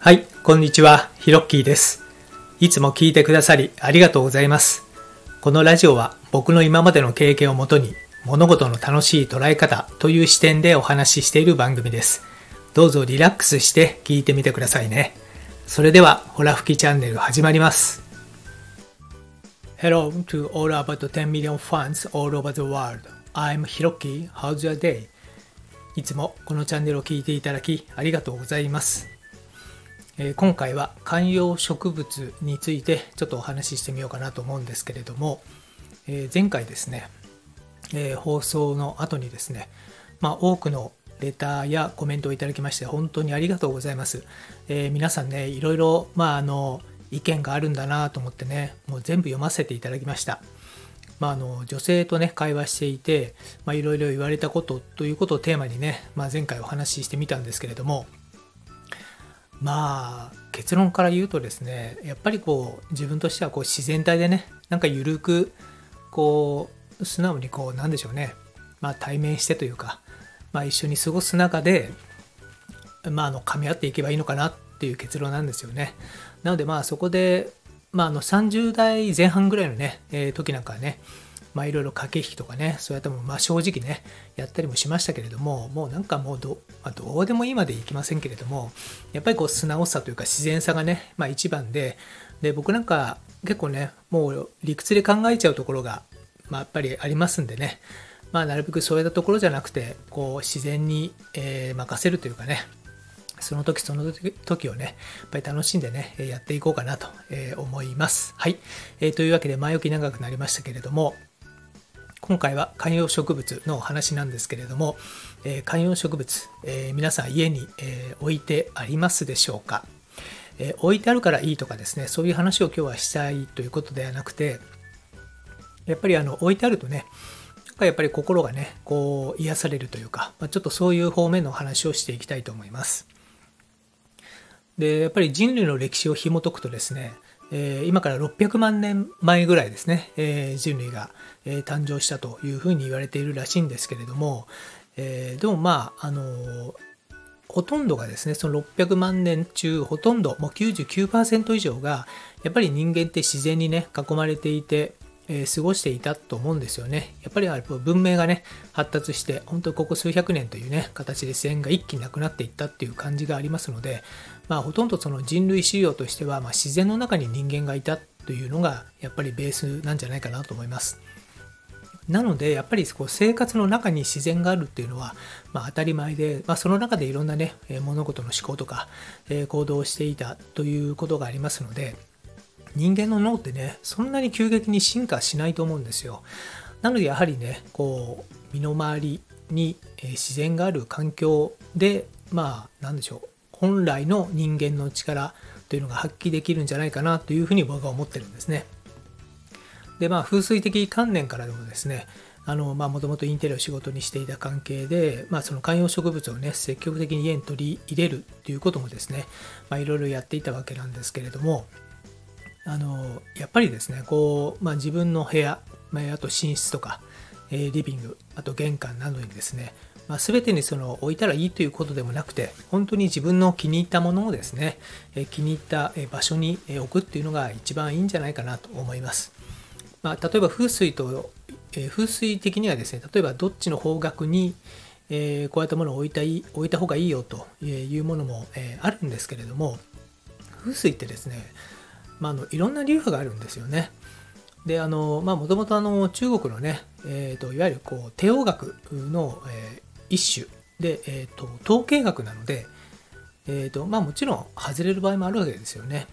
はい、こんにちは、ヒロッキーです。いつも聞いてくださりありがとうございます。このラジオは僕の今までの経験をもとに物事の楽しい捉え方という視点でお話ししている番組です。どうぞリラックスして聞いてみてくださいね。それでは、ホラ吹きチャンネル始まります。Hello to all about 10 million fans all over the world. I'm Hiroki. How's your day? いつもこのチャンネルを聞いていただきありがとうございます。え今回は観葉植物についてちょっとお話ししてみようかなと思うんですけれども、え前回ですね、え放送の後にですね、まあ、多くのレターやコメントをいただきまして本当にありがとうございます。え皆さんね、いろいろ、まあ、あの意見があるんだなと思ってね、もう全部読ませていただきました。まあ、あの女性とね会話していていろいろ言われたことということをテーマにね、まあ、前回お話ししてみたんですけれどもまあ結論から言うとですねやっぱりこう自分としてはこう自然体でねなんか緩くこう素直にこうなんでしょうね、まあ、対面してというか、まあ、一緒に過ごす中で、まあ、あの噛み合っていけばいいのかなっていう結論なんですよね。なのでまあそこで、まあ、あの30代前半ぐらいのね、えー時なんかはねまあいろいろ駆け引きとかねそうやってもまあ正直ねやったりもしましたけれどももうなんかもうど,、まあ、どうでもいいまでいきませんけれどもやっぱりこう素直さというか自然さがね、まあ、一番でで僕なんか結構ねもう理屈で考えちゃうところが、まあ、やっぱりありますんでねまあなるべくそういったところじゃなくてこう自然に、えー任せるというかねその時その時をね、やっぱり楽しんでね、やっていこうかなと思います。はい、えーというわけで前置き長くなりましたけれども、今回は観葉植物のお話なんですけれども、えー観葉植物、えー皆さん家に、えー置いてありますでしょうか、えー置いてあるからいいとかですね、そういう話を今日はしたいということではなくて、やっぱりあの置いてあるとね、なんかやっぱり心がね、こう癒されるというか、まあ、ちょっとそういう方面の話をしていきたいと思います。で、やっぱり人類の歴史を紐解くとですね、えー今から600万年前ぐらいですね、えー人類が、えー誕生したというふうに言われているらしいんですけれども、えーでもまあ、あのほとんどがですね、その600万年中、ほとんど、もう99%以上が、やっぱり人間って自然にね、囲まれていて、えー過ごしていたと思うんですよね。やっぱり文明がね、発達して、本当ここ数百年というね、形で自然が一気になくなっていったっていう感じがありますので、まあ、ほとんどその人類仕様としては、まあ、自然の中に人間がいたというのが、やっぱりベースなんじゃないかなと思います。なので、やっぱりこう生活の中に自然があるっていうのは、まあ、当たり前で、まあ、その中でいろんなね、え物事の思考とか、えー行動をしていたということがありますので、人間の脳ってね、そんなに急激に進化しないと思うんですよ。なので、やはりね、こう、身の回りに、自然がある環境で、まあ、なんでしょう、本来の人間の力というのが発揮できるんじゃないかなというふうに僕は思ってるんですね。でまあ風水的観念からでもですねもともとインテリアを仕事にしていた関係で、まあ、その観葉植物をね積極的に家に取り入れるということもですね、いろいろやっていたわけなんですけれどもあのやっぱりですねこう、まあ、自分の部屋、まあ、あと寝室とか、えーリビングあと玄関などにですね、まあ、全てにその置いたらいいということでもなくて本当に自分の気に入ったものをですね、えー気に入った場所に置くっていうのが一番いいんじゃないかなと思います。まあ、例えば風水と、えー風水的にはですね例えばどっちの方角に、えこういったものを置いたい置いた方がいいよというものも、えあるんですけれども風水ってですね、まあ、のいろんな流派があるんですよね。であのまあもともとあの中国のね、えーといわゆるこう帝王学の、えー一種で、えーと統計学なので、えーとまあ、もちろん外れる場合もあるわけですよね。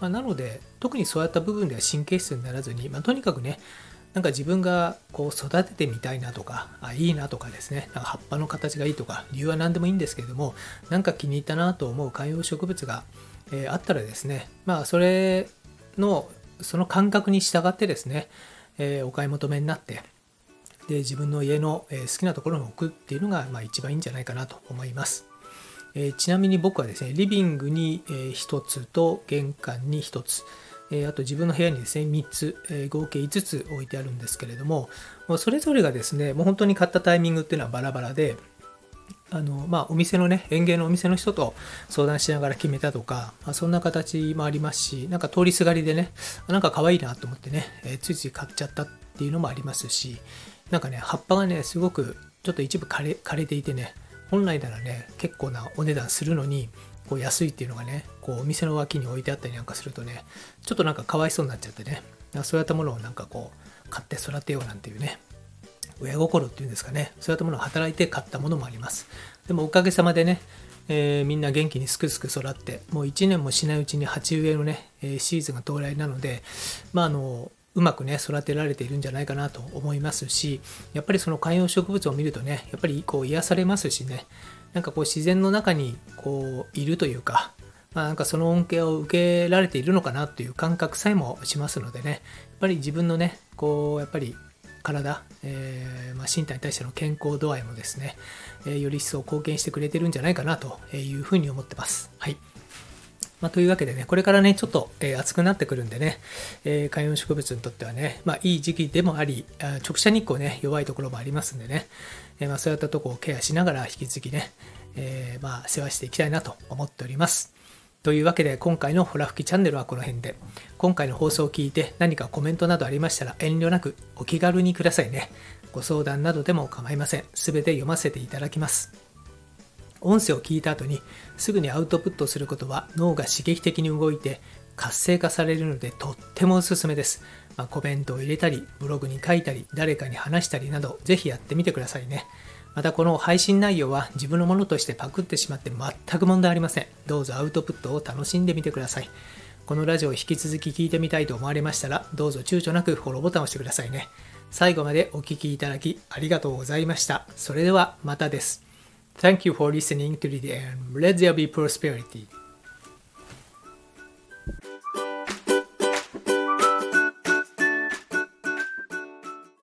まあ、なので特にそういった部分では神経質にならずに、まあ、とにかくねなんか自分がこう育ててみたいなとかあいいなとかですねなんか葉っぱの形がいいとか理由は何でもいいんですけれどもなんか気に入ったなと思う観葉植物が、えーあったらですねまあそれのその感覚に従ってですね、えーお買い求めになってで自分の家のえー好きなところに置くっていうのが、まあ、一番いいんじゃないかなと思います。えちなみに僕はですね、リビングにえ1つと玄関に1つ、えあと自分の部屋にですね、3つ、えー合計5つ置いてあるんですけれども、もうそれぞれがですね、もう本当に買ったタイミングっていうのはバラバラで、あのまあ、お店のね、園芸のお店の人と相談しながら決めたとか、まあ、そんな形もありますし、なんか通りすがりでね、なんか可愛いなと思ってね、えー、ついつい買っちゃったっていうのもありますし、なんかね、葉っぱがね、すごくちょっと一部枯れ枯れていてね、本来ならね、結構なお値段するのに、こう安いっていうのがね、こうお店の脇に置いてあったりなんかするとね、ちょっとなんかかわいそうになっちゃってね、そういったものをなんかこう、買って育てようなんていうね、親心っていうんですかね、そういったものを働いて買ったものもあります。でもおかげさまでね、えー、みんな元気にすくすく育って、もう1年もしないうちに鉢植えのね、えシーズンが到来なので、まああの、うまくね、育てられているんじゃないかなと思いますし、やっぱりその観葉植物を見るとね、やっぱりこう癒されますしね、なんかこう自然の中にこういるというか、まあ、なんかその恩恵を受けられているのかなという感覚さえもしますのでね、やっぱり自分のね、こう、やっぱり体、えー、まあ、身体に対しての健康度合いもですね、えー、より一層貢献してくれてるんじゃないかなというふうに思ってます。はい。まあ、というわけでね、これからね、ちょっと、えー、暑くなってくるんでね、えー、観葉植物にとってはね、まあ、いい時期でもあり、あ直射日光ね、弱いところもありますんでね、えー、まあ、そういったとこをケアしながら引き続きね、えまあ、世話していきたいなと思っております。というわけで今回のホラ吹きチャンネルはこの辺で。今回の放送を聞いて何かコメントなどありましたら遠慮なくお気軽にくださいね。ご相談などでも構いません。すべて読ませていただきます。音声を聞いた後にすぐにアウトプットすることは脳が刺激的に動いて活性化されるのでとってもおすすめです、まあ、コメントを入れたりブログに書いたり誰かに話したりなどぜひやってみてくださいね。またこの配信内容は自分のものとしてパクってしまって全く問題ありません。どうぞアウトプットを楽しんでみてください。このラジオを引き続き聞いてみたいと思われましたら、どうぞ躊躇なくフォローボタンを押してくださいね。最後までお聴きいただきありがとうございました。それではまたです。Thank you for listening to the end. Let there be prosperity.